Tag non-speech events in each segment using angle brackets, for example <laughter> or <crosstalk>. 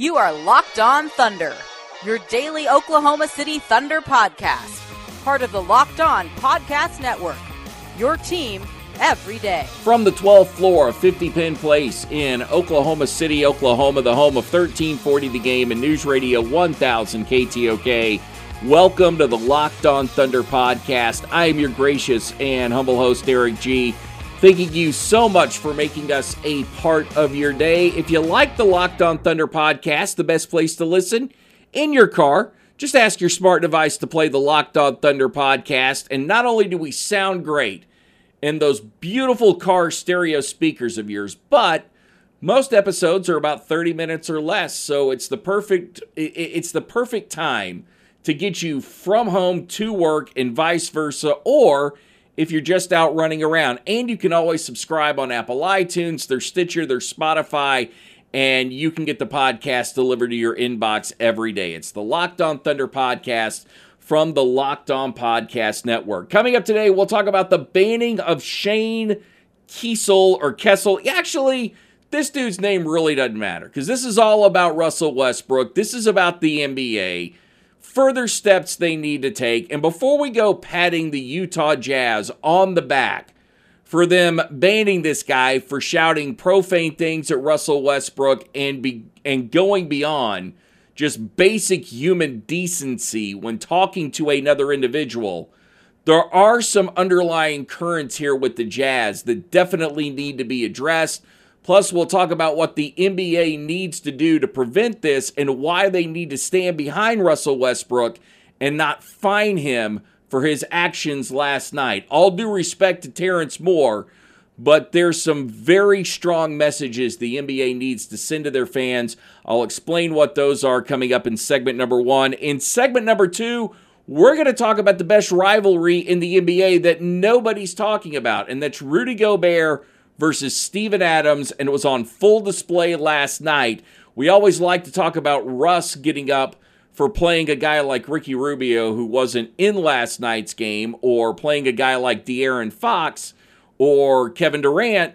You are Locked On Thunder, your daily Oklahoma City Thunder podcast, part of the Locked On Podcast Network. Your team every day. From the 12th floor of 50 Penn Place in Oklahoma City, Oklahoma, the home of 1340 The Game and News Radio 1000 KTOK. Welcome to the Locked On Thunder podcast. I am your gracious and humble host, Eric G. Thanking you so much for making us a part of your day. If you like the Locked On Thunder podcast, the best place to listen in your car. Just ask your smart device to play the Locked On Thunder podcast. And not only do we sound great, in those beautiful car stereo speakers of yours, but most episodes are about 30 minutes or less, so it's the perfect it's the perfect time to get you from home to work and vice versa or if you're just out running around. And you can always subscribe on Apple iTunes, their Stitcher, their Spotify, and you can get the podcast delivered to your inbox every day. It's the Locked On Thunder podcast from the Locked On Podcast Network. Coming up today, we'll talk about the banning of Shane Keisel or Kessel. Actually, this dude's name really doesn't matter because this is all about Russell Westbrook. This is about the NBA. Further steps they need to take. And before we go patting the Utah Jazz on the back for them banning this guy for shouting profane things at Russell Westbrook and be and going beyond just basic human decency when talking to another individual, there are some underlying currents here with the Jazz that definitely need to be addressed. Plus, we'll talk about what the NBA needs to do to prevent this and why they need to stand behind Russell Westbrook and not fine him for his actions last night. All due respect to Terence Moore, but there's some very strong messages the NBA needs to send to their fans. I'll explain what those are coming up in segment number one. In segment number two, we're going to talk about the best rivalry in the NBA that nobody's talking about, and that's Rudy Gobert versus Steven Adams, and it was on full display last night. We always like to talk about Russ getting up for playing a guy like Ricky Rubio who wasn't in last night's game, or playing a guy like De'Aaron Fox or Kevin Durant.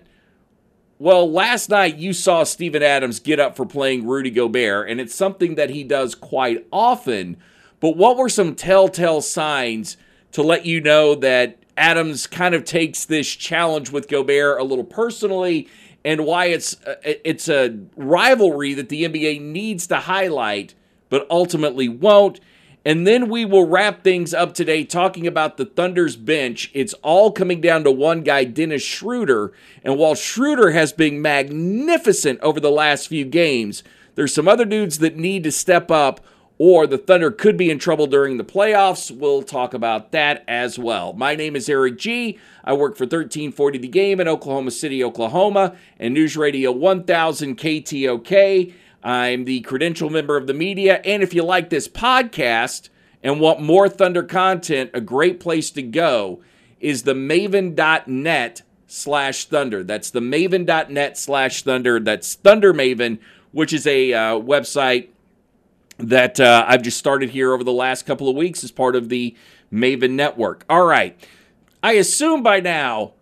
Well, last night you saw Steven Adams get up for playing Rudy Gobert, and it's something that he does quite often. But what were some telltale signs to let you know that Adams kind of takes this challenge with Gobert a little personally, and why it's uh, it's a rivalry that the NBA needs to highlight, but ultimately won't? And then we will wrap things up today talking about the Thunder's bench. It's all coming down to one guy, Dennis Schroeder. And while Schroeder has been magnificent over the last few games, there's some other dudes that need to step up, or the Thunder could be in trouble during the playoffs. We'll talk about that as well. My name is Eric G. I work for 1340 The Game in Oklahoma City, Oklahoma, and News Radio 1000 KTOK. I'm the credential member of the media. And if you like this podcast and want more Thunder content, a great place to go is the maven.net slash thunder. That's the maven.net slash thunder. That's Thunder Maven, which is a uh, website that uh, I've just started here over the last couple of weeks as part of the Maven Network. All right. I assume by now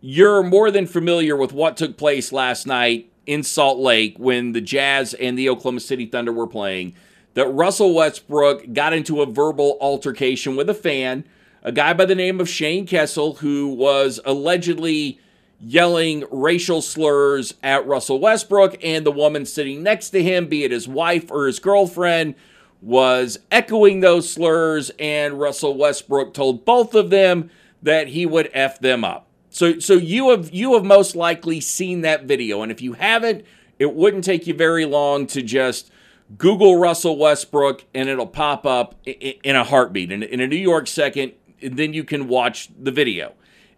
you're more than familiar with what took place last night in Salt Lake when the Jazz and the Oklahoma City Thunder were playing that Russell Westbrook got into a verbal altercation with a fan, a guy by the name of Shane Kessel, who was allegedly yelling racial slurs at Russell Westbrook, and the woman sitting next to him, be it his wife or his girlfriend, was echoing those slurs, and Russell Westbrook told both of them that he would F them up. So, so you have you have most likely seen that video, and if you haven't, it wouldn't take you very long to just Google Russell Westbrook, and it'll pop up in a heartbeat, in, in a New York second. And then you can watch the video,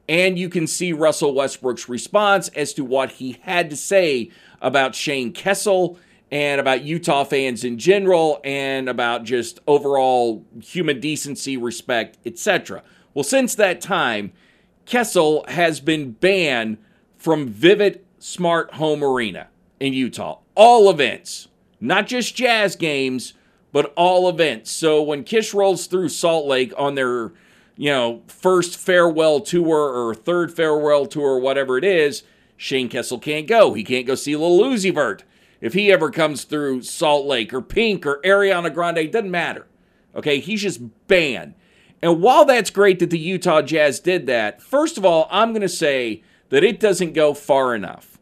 and you can see Russell Westbrook's response as to what he had to say about Shane Kessel and about Utah fans in general and about just overall human decency, respect, etc. Well, since that time, Kessel has been banned from Vivint Smart Home Arena in Utah. All events, not just jazz games, but all events. So when KISS rolls through Salt Lake on their, you know, first farewell tour or third farewell tour, whatever it is, Shane Kessel can't go. He can't go see Lil Uzi Vert if he ever comes through Salt Lake or Pink or Ariana Grande, it doesn't matter. Okay, he's just banned. And while that's great that the Utah Jazz did that, first of all, I'm going to say that it doesn't go far enough.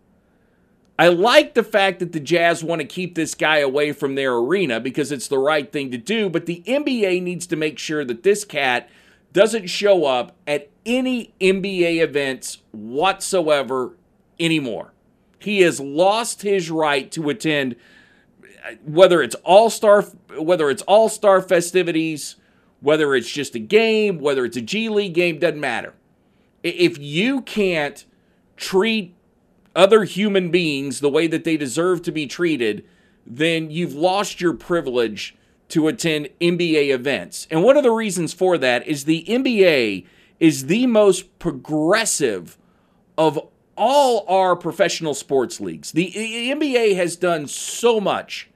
I like the fact that the Jazz want to keep this guy away from their arena because it's the right thing to do, but the NBA needs to make sure that this cat doesn't show up at any NBA events whatsoever anymore. He has lost his right to attend whether it's all-star whether it's all-star festivities, whether it's just a game, whether it's a G League game, doesn't matter. If you can't treat other human beings the way that they deserve to be treated, then you've lost your privilege to attend NBA events. And one of the reasons for that is the NBA is the most progressive of all our professional sports leagues. The NBA has done so much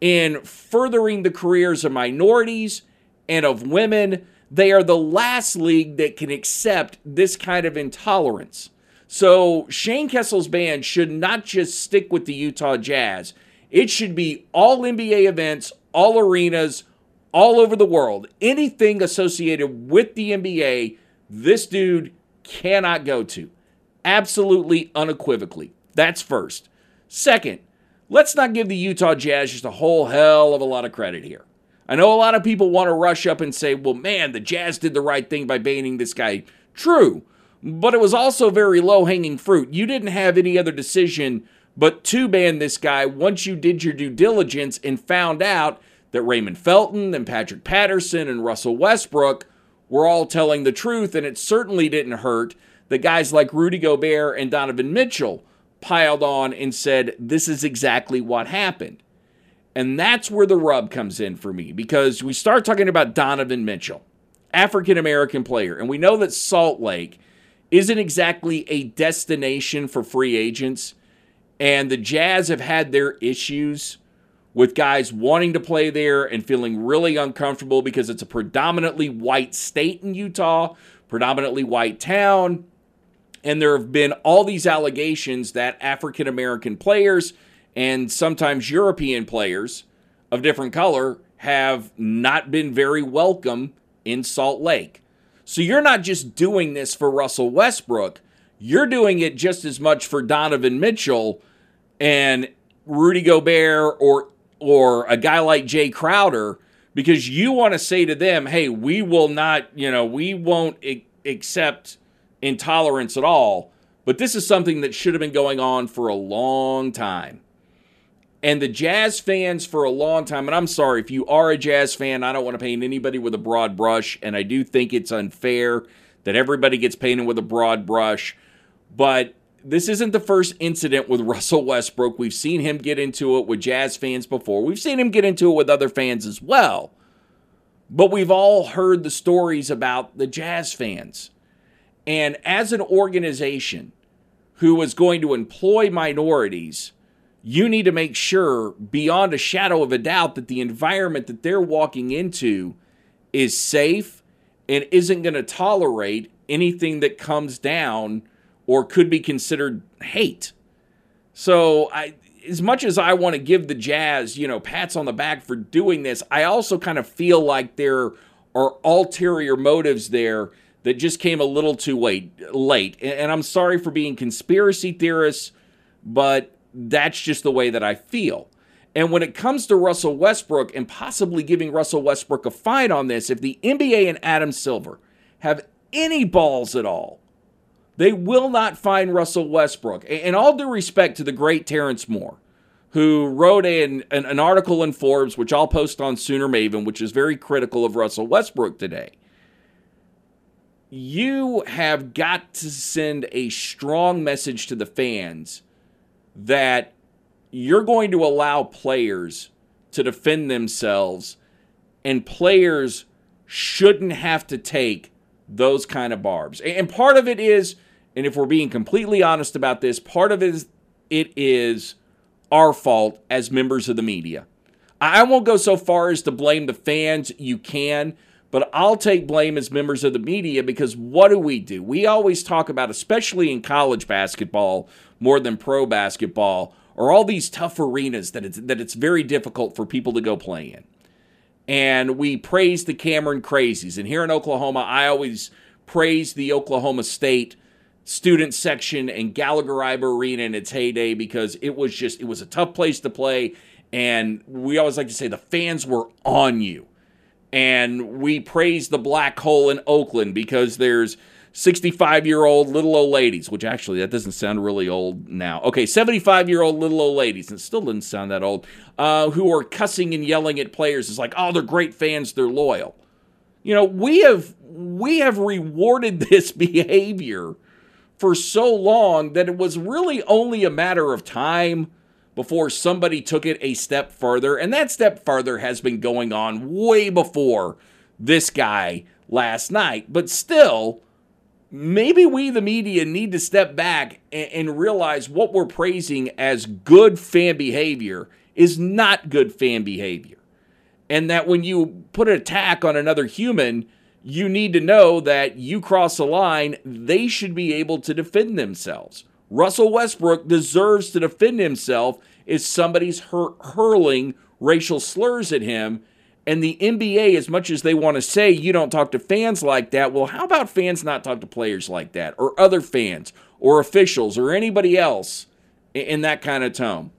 in furthering the careers of minorities and of women. They are the last league that can accept this kind of intolerance. So Shane Kessel's band should not just stick with the Utah Jazz. It should be all NBA events, all arenas, all over the world. Anything associated with the NBA, this dude cannot go to. Absolutely unequivocally. That's first. Second, let's not give the Utah Jazz just a whole hell of a lot of credit here. I know a lot of people want to rush up and say, well, man, the Jazz did the right thing by banning this guy. True, but it was also very low hanging fruit. You didn't have any other decision but to ban this guy once you did your due diligence and found out that Raymond Felton and Patrick Patterson and Russell Westbrook were all telling the truth, and it certainly didn't hurt that guys like Rudy Gobert and Donovan Mitchell piled on and said, This is exactly what happened. And that's where the rub comes in for me because we start talking about Donovan Mitchell, African American player, and we know that Salt Lake isn't exactly a destination for free agents. And the Jazz have had their issues with guys wanting to play there and feeling really uncomfortable because it's a predominantly white state in Utah, predominantly white town. And there have been all these allegations that African American players and sometimes European players of different color have not been very welcome in Salt Lake. So you're not just doing this for Russell Westbrook, you're doing it just as much for Donovan Mitchell and Rudy Gobert or or a guy like Jae Crowder because you want to say to them, "Hey, we will not, you know, we won't accept intolerance at all. But this is something that should have been going on for a long time. And the Jazz fans for a long time, and I'm sorry, if you are a Jazz fan, I don't want to paint anybody with a broad brush, and I do think it's unfair that everybody gets painted with a broad brush. But this isn't the first incident with Russell Westbrook. We've seen him get into it with Jazz fans before. We've seen him get into it with other fans as well. But we've all heard the stories about the Jazz fans. And as an organization who is going to employ minorities, you need to make sure, beyond a shadow of a doubt, that the environment that they're walking into is safe and isn't going to tolerate anything that comes down or could be considered hate. So, I, as much as I want to give the Jazz, you know, pats on the back for doing this, I also kind of feel like there are ulterior motives there that just came a little too late. Late, and I'm sorry for being conspiracy theorists, but that's just the way that I feel. And when it comes to Russell Westbrook and possibly giving Russell Westbrook a fight on this, if the NBA and Adam Silver have any balls at all, they will not find Russell Westbrook. In all due respect to the great Terence Moore, who wrote an, an, an, article in Forbes, which I'll post on Sooner Maven, which is very critical of Russell Westbrook today. You have got to send a strong message to the fans that you're going to allow players to defend themselves, and players shouldn't have to take those kind of barbs. And part of it is, and if we're being completely honest about this, part of it is it is our fault as members of the media. I won't go so far as to blame the fans. You can, but I'll take blame as members of the media because what do we do? We always talk about, especially in college basketball more than pro basketball, or all these tough arenas that it's, that it's very difficult for people to go play in. And we praise the Cameron Crazies. And here in Oklahoma, I always praise the Oklahoma State student section and Gallagher Iba Arena in its heyday because it was just it was a tough place to play and we always like to say the fans were on you. And we praise the black hole in Oakland because there's 65 year old little old ladies, which actually that doesn't sound really old now. Okay, 75 year old little old ladies, and still doesn't sound that old, uh, who are cussing and yelling at players. It's like, oh, they're great fans, they're loyal. You know, we have we have rewarded <laughs> this behavior for so long that it was really only a matter of time before somebody took it a step further. And that step further has been going on way before this guy last night. But still, maybe we, the media, need to step back and, and realize what we're praising as good fan behavior is not good fan behavior. And that when you put an attack on another human, you need to know that you cross a line, they should be able to defend themselves. Russell Westbrook deserves to defend himself if somebody's hur- hurling racial slurs at him. And the NBA, as much as they want to say you don't talk to fans like that, well, how about fans not talk to players like that, or other fans, or officials, or anybody else in that kind of tone?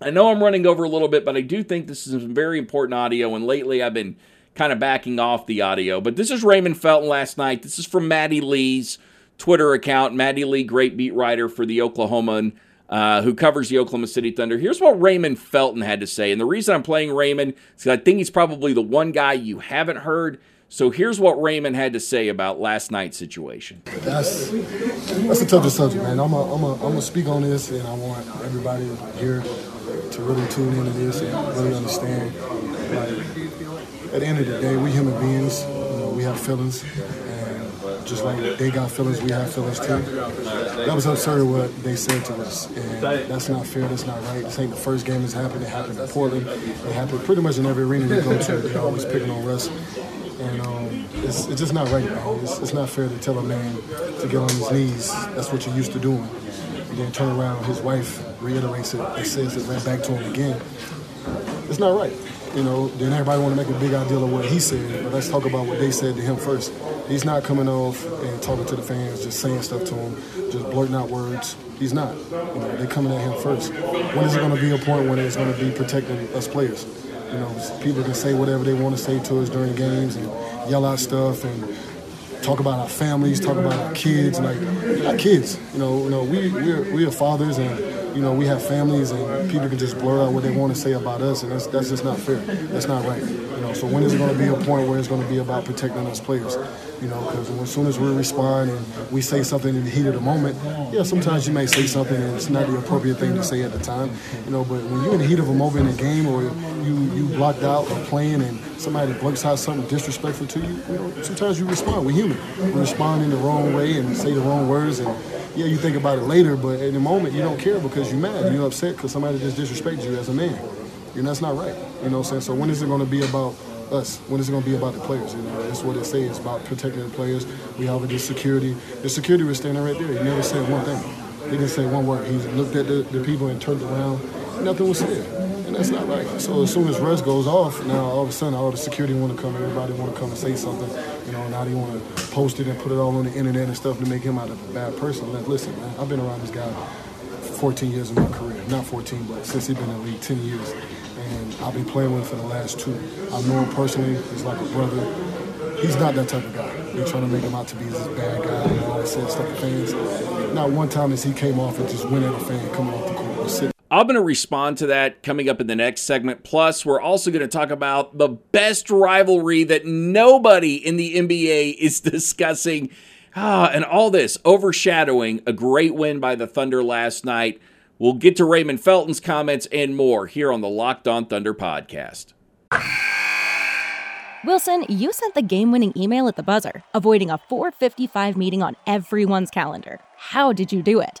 I know I'm running over a little bit, but I do think this is some very important audio. And lately, I've been kind of backing off the audio. But this is Raymond Felton last night. This is from Maddie Lee's Twitter account. Maddie Lee, great beat writer for the Oklahoman, uh, who covers the Oklahoma City Thunder. Here's what Raymond Felton had to say. And the reason I'm playing Raymond is I think he's probably the one guy you haven't heard. So here's what Raymond had to say about last night's situation. That's that's a tough subject, man. I'm gonna I'm a, I'm gonna speak on this, and I want everybody here to really tune into this and really understand. Like, at the end of the day, we human beings. You know, we have feelings, just like they got feelings, we have feelings too. That was absurd what they said to us, and that's not fair. That's not right. This ain't the first game that's happened. It happened in Portland. It happened pretty much in every arena they go to. They're always picking on Russ. And um, it's, it's, just not right, man. It's, it's, not fair to tell a man to get on his knees. That's what you're used to doing. And then turn around, his wife reiterates it and says it right back to him again. It's not right you know, then everybody want to make a big deal of what he said, but let's talk about what they said to him first. He's not coming off and talking to the fans, just saying stuff to them, just blurting out words. He's not. You know, they're coming at him first. When is it going to be a point when it's going to be protecting us players? You know, people can say whatever they want to say to us during games and yell out stuff and talk about our families, talk about our kids, like our kids. You know, you know, we we're, we are fathers and you know, we have families and people can just blur out what they want to say about us, and that's, that's just not fair. That's not right. You know, so when is it going to be a point where it's going to be about protecting us players? You know, because as soon as we respond and we say something in the heat of the moment, yeah, sometimes you may say something and it's not the appropriate thing to say at the time. You know, but when you're in the heat of a moment in a game or you you blocked out or playing and somebody blurts out something disrespectful to you, you know, sometimes you respond. We're human. We respond in the wrong way and say the wrong words and yeah, you think about it later, but in the moment you don't care because you're mad. You're upset because somebody just disrespected you as a man. And that's not right. You know what I'm saying? So when is it going to be about us? When is it going to be about the players? You know, that's what it says. It's about protecting the players. We have the security. The security was standing right there. He never said one thing. He didn't say one word. He looked at the, the people and turned around. Nothing was said. And that's not right. So as soon as Russ goes off, now all of a sudden all the security want to come, everybody want to come and say something. You know, now they want to post it and put it all on the internet and stuff to make him out of a bad person. Like, listen, man, I've been around this guy 14 years of my career. Not 14, but since he's been in the league 10 years. And I've been playing with him for the last two. I know him personally. He's like a brother. He's not that type of guy. They're trying to make him out to be this bad guy and all that stuff to fans. Not one time as he came off and just went at a fan coming off the court. I'm going to respond to that coming up in the next segment. Plus, we're also going to talk about the best rivalry that nobody in the NBA is <laughs> discussing. Ah, and all this overshadowing a great win by the Thunder last night. We'll get to Raymond Felton's comments and more here on the Locked On Thunder podcast. Wilson, you sent the game-winning email at the buzzer, avoiding a 4:55 meeting on everyone's calendar. How did you do it?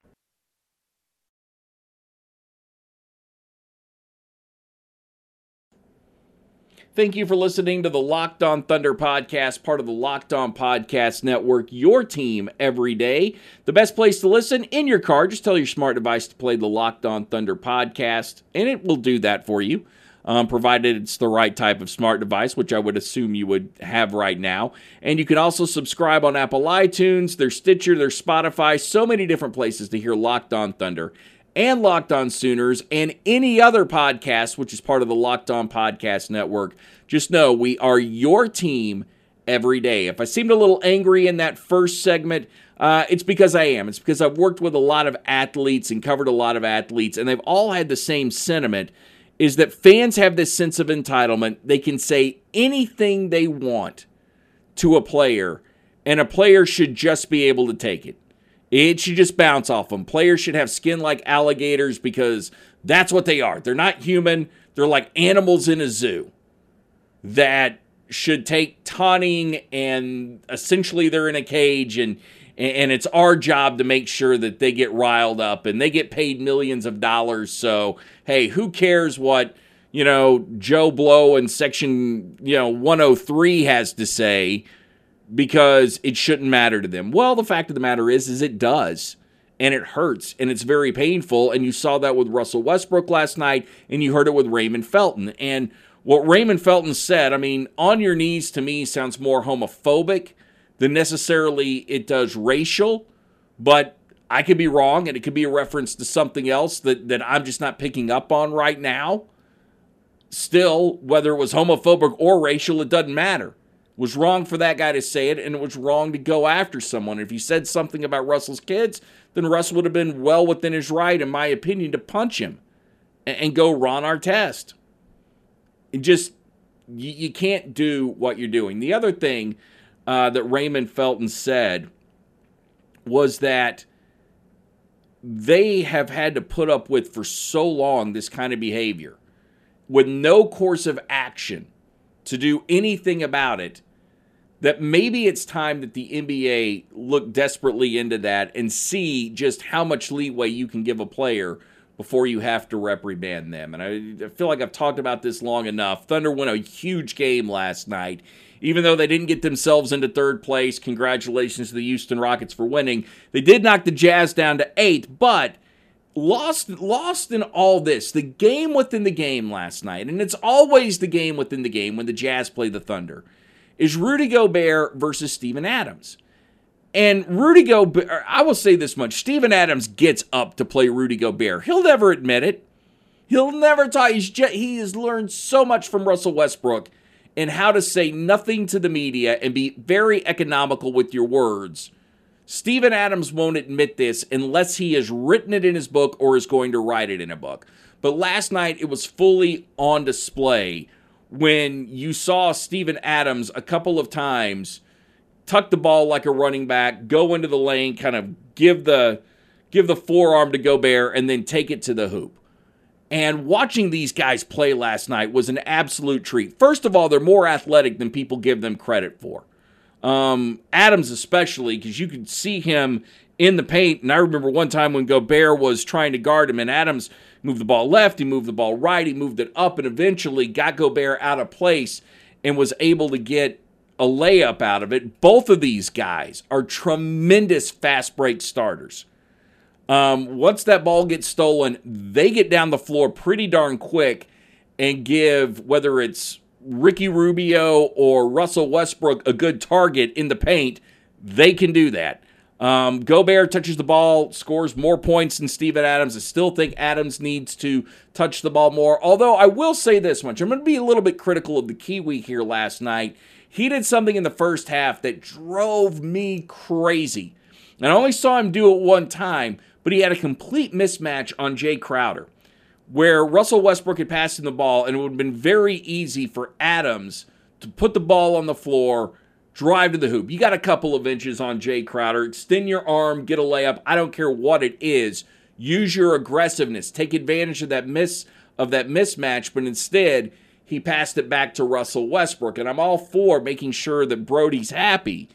Thank you for listening to the Locked On Thunder podcast, part of the Locked On Podcast Network, your team every day. The best place to listen in your car. Just tell your smart device to play the Locked On Thunder podcast, and it will do that for you, um, provided it's the right type of smart device, which I would assume you would have right now. And you can also subscribe on Apple iTunes, their Stitcher, their Spotify, so many different places to hear Locked On Thunder and Locked On Sooners and any other podcast, which is part of the Locked On Podcast Network. Just know we are your team every day. If I seemed a little angry in that first segment, uh, it's because I am. It's because I've worked with a lot of athletes and covered a lot of athletes, and they've all had the same sentiment is that fans have this sense of entitlement. They can say anything they want to a player, and a player should just be able to take it. It should just bounce off them. Players should have skin like alligators because that's what they are. They're not human, they're like animals in a zoo that should take taunting and essentially they're in a cage and and it's our job to make sure that they get riled up and they get paid millions of dollars so hey who cares what you know joe blow in section you know 103 has to say because it shouldn't matter to them well the fact of the matter is is it does and it hurts and it's very painful and you saw that with russell westbrook last night and you heard it with raymond felton and what Raymond Felton said, I mean, on your knees to me sounds more homophobic than necessarily it does racial, but I could be wrong and it could be a reference to something else that, that I'm just not picking up on right now. Still, whether it was homophobic or racial, it doesn't matter. It was wrong for that guy to say it, and it was wrong to go after someone. If he said something about Russell's kids, then Russell would have been well within his right, in my opinion, to punch him and, and go Ron Artest just you, you can't do what you're doing. The other thing uh, that Raymond Felton said was that they have had to put up with for so long this kind of behavior with no course of action to do anything about it that maybe it's time that the NBA look desperately into that and see just how much leeway you can give a player before you have to reprimand them. And I, I feel like I've talked about this long enough. Thunder won a huge game last night. Even though they didn't get themselves into third place, congratulations to the Houston Rockets for winning. They did knock the Jazz down to eight, but lost lost in all this the game within the game last night and it's always the game within the game when the jazz play the thunder is rudy gobert versus steven adams and Rudy Gobert, I will say this much Steven Adams gets up to play Rudy Gobert. He'll never admit it. He'll never talk. He's just, he has learned so much from Russell Westbrook in how to say nothing to the media and be very economical with your words. Steven Adams won't admit this unless he has written it in his book or is going to write it in a book. But last night it was fully on display when you saw Steven Adams a couple of times tuck the ball like a running back, go into the lane, kind of give the give the forearm to Gobert, and then take it to the hoop. And watching these guys play last night was an absolute treat. First of all, they're more athletic than people give them credit for. Um, Adams, especially, because you could see him in the paint. And I remember one time when Gobert was trying to guard him, and Adams moved the ball left, he moved the ball right, he moved it up, and eventually got Gobert out of place and was able to get a layup out of it. Both of these guys are tremendous fast break starters. Um, once that ball gets stolen, they get down the floor pretty darn quick and give whether it's Ricky Rubio or Russell Westbrook a good target in the paint. They can do that. Um, Gobert touches the ball, scores more points than Steven Adams. I still think Adams needs to touch the ball more. Although I will say this much I'm going to be a little bit critical of the Kiwi here last night. He did something in the first half that drove me crazy. And I only saw him do it one time, but he had a complete mismatch on Jae Crowder, where Russell Westbrook had passed him the ball, and it would have been very easy for Adams to put the ball on the floor drive to the hoop. You got a couple of inches on Jae Crowder. Extend your arm, get a layup. I don't care what it is. Use your aggressiveness. Take advantage of that miss of that mismatch, but instead he passed it back to Russell Westbrook. And I'm all for making sure that Brodie's happy.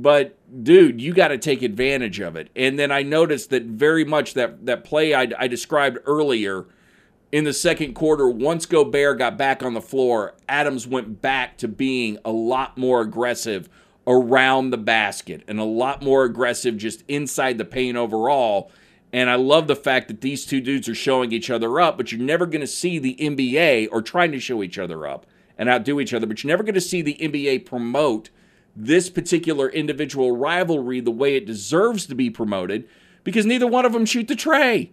But dude, you got to take advantage of it. And then I noticed that very much that that play I, I described earlier in the second quarter, once Gobert got back on the floor, Adams went back to being a lot more aggressive around the basket and a lot more aggressive just inside the paint overall. And I love the fact that these two dudes are showing each other up, but you're never going to see the NBA or trying to show each other up and outdo each other, but you're never going to see the NBA promote this particular individual rivalry the way it deserves to be promoted because neither one of them shoot the tray.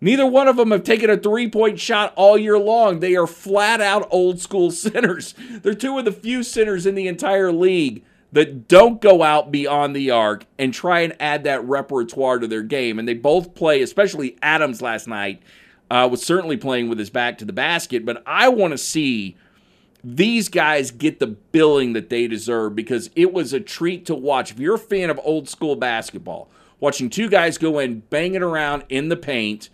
Neither one of them have taken a three point shot all year long. They are flat out old school <laughs> centers. They're two of the few centers in the entire league that don't go out beyond the arc and try and add that repertoire to their game. And they both play, especially Adams last night, uh, was certainly playing with his back to the basket. But I want to see these guys get the billing that they deserve because it was a treat to watch. If you're a fan of old school basketball, watching two guys go in, banging around in the paint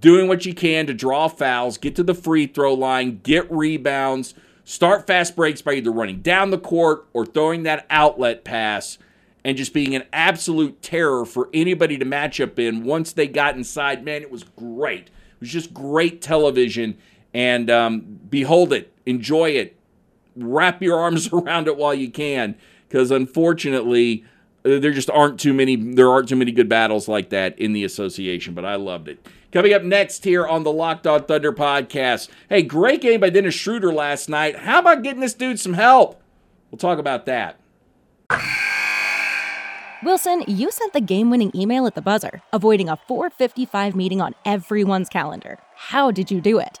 doing what you can to draw fouls, get to the free throw line, get rebounds, start fast breaks by either running down the court or throwing that outlet pass, and just being an absolute terror for anybody to match up in once they got inside. Man, it was great. It was just great television. And um, behold it, enjoy it, wrap your arms <laughs> around it while you can, because unfortunately, uh, there just aren't too many. There aren't too many good battles like that in the association. But I loved it. Coming up next here on the Locked On Thunder podcast. Hey, great game by Dennis Schroeder last night. How about getting this dude some help? We'll talk about that. Wilson, you sent the game-winning email at the buzzer, avoiding a 4:55 meeting on everyone's calendar. How did you do it?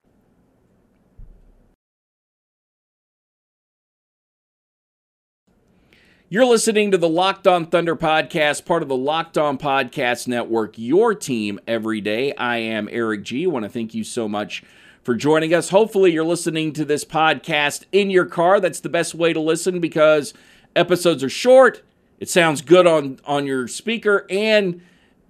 You're listening to the Locked On Thunder podcast, part of the Locked On Podcast Network, your team every day. I am Eric G. I want to thank you so much for joining us. Hopefully, you're listening to this podcast in your car. That's the best way to listen because episodes are short. It sounds good on on your speaker and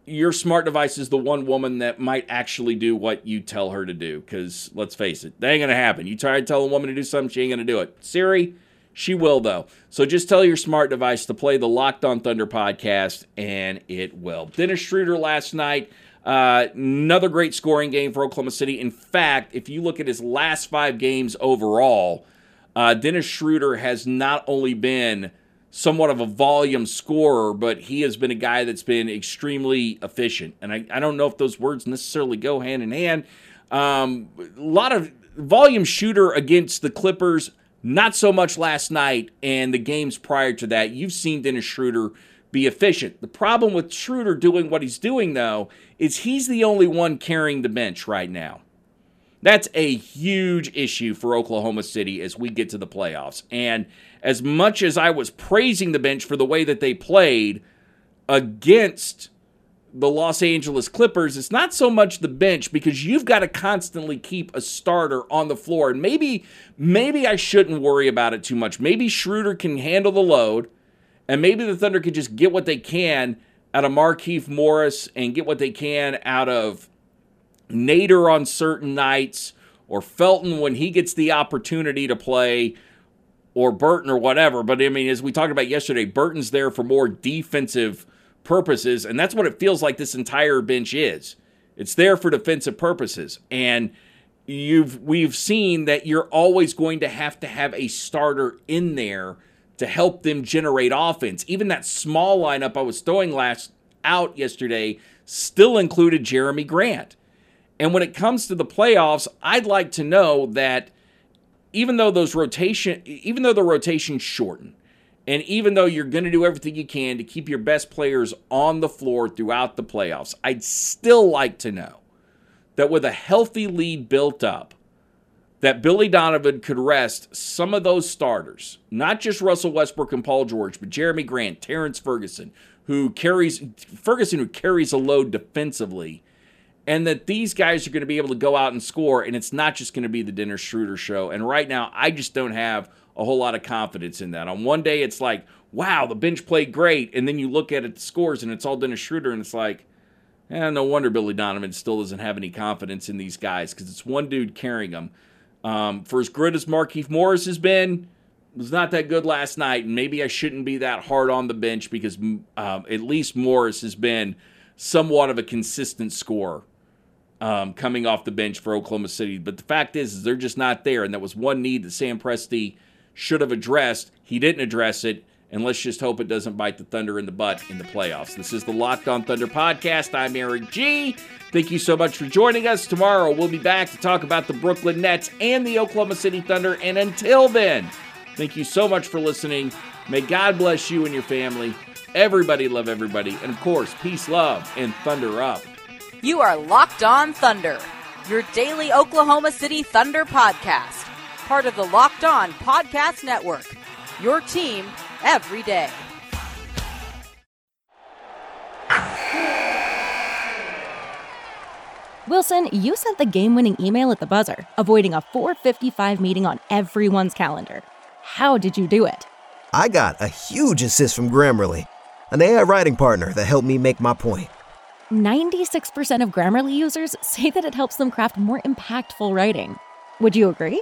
your smart device is the one woman that might actually do what you tell her to do. Because let's face it, that ain't gonna happen. You try to tell a woman to do something, she ain't gonna do it. Siri, she will though. So just tell your smart device to play the Locked On Thunder podcast, and it will. Dennis Schroeder last night uh, another great scoring game for Oklahoma City. In fact, if you look at his last five games overall, uh, Dennis Schroeder has not only been somewhat of a volume scorer, but he has been a guy that's been extremely efficient. And I, I don't know if those words necessarily go hand in hand. Um, a lot of volume shooter against the Clippers, not so much last night and the games prior to that. You've seen Dennis Schroeder be efficient. The problem with Schroeder doing what he's doing, though, is he's the only one carrying the bench right now. That's a huge issue for Oklahoma City as we get to the playoffs. And as much as I was praising the bench for the way that they played against the Los Angeles Clippers, it's not so much the bench because you've got to constantly keep a starter on the floor. And maybe maybe I shouldn't worry about it too much. Maybe Schroeder can handle the load, and maybe the Thunder could just get what they can out of Markieff Morris and get what they can out of Nader on certain nights or Felton when he gets the opportunity to play or Burton or whatever. But I mean, as we talked about yesterday, Burton's there for more defensive purposes, and that's what it feels like this entire bench is. It's there for defensive purposes. And you've we've seen that you're always going to have to have a starter in there to help them generate offense. Even that small lineup I was throwing last out yesterday still included Jerami Grant. And when it comes to the playoffs, I'd like to know that even though those rotation even though the rotations shorten, and even though you're going to do everything you can to keep your best players on the floor throughout the playoffs, I'd still like to know that with a healthy lead built up, that Billy Donovan could rest some of those starters, not just Russell Westbrook and Paul George, but Jerami Grant, Terrance Ferguson, who carries Ferguson who carries a load defensively, and that these guys are going to be able to go out and score, and it's not just going to be the Dennis Schroeder show. And right now, I just don't have a whole lot of confidence in that. On one day, it's like, wow, the bench played great, and then you look at it, the scores, and it's all Dennis Schroeder, and it's like, eh, no wonder Billy Donovan still doesn't have any confidence in these guys because it's one dude carrying them. Um, for as good as Markieff Morris has been, was not that good last night, and maybe I shouldn't be that hard on the bench because um, at least Morris has been somewhat of a consistent scorer um, coming off the bench for Oklahoma City. But the fact is, is they're just not there, and that was one need that Sam Presti should have addressed. He didn't address it, and let's just hope it doesn't bite the Thunder in the butt in the playoffs. This is the Locked On Thunder podcast. I'm Eric G. Thank you so much for joining us. Tomorrow we'll be back to talk about the Brooklyn Nets and the Oklahoma City Thunder. And until then, thank you so much for listening. May God bless you and your family. Everybody love everybody. And of course, peace, love, and thunder up. You are Locked On Thunder, your daily Oklahoma City Thunder podcast. Part of the Locked On Podcast Network. Your team every day. Wilson, you sent the game winning email at the buzzer, avoiding a 455 meeting on everyone's calendar. How did you do it? I got a huge assist from Grammarly, an AI writing partner that helped me make my point. 96% of Grammarly users say that it helps them craft more impactful writing. Would you agree?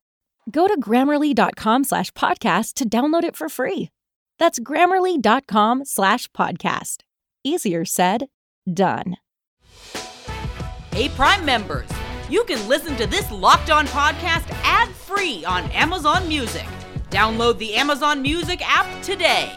Go to grammarly.com slash podcast to download it for free. That's grammarly.com slash podcast. Easier said, done. Hey, Prime members, you can listen to this Locked On podcast ad free on Amazon Music. Download the Amazon Music app today.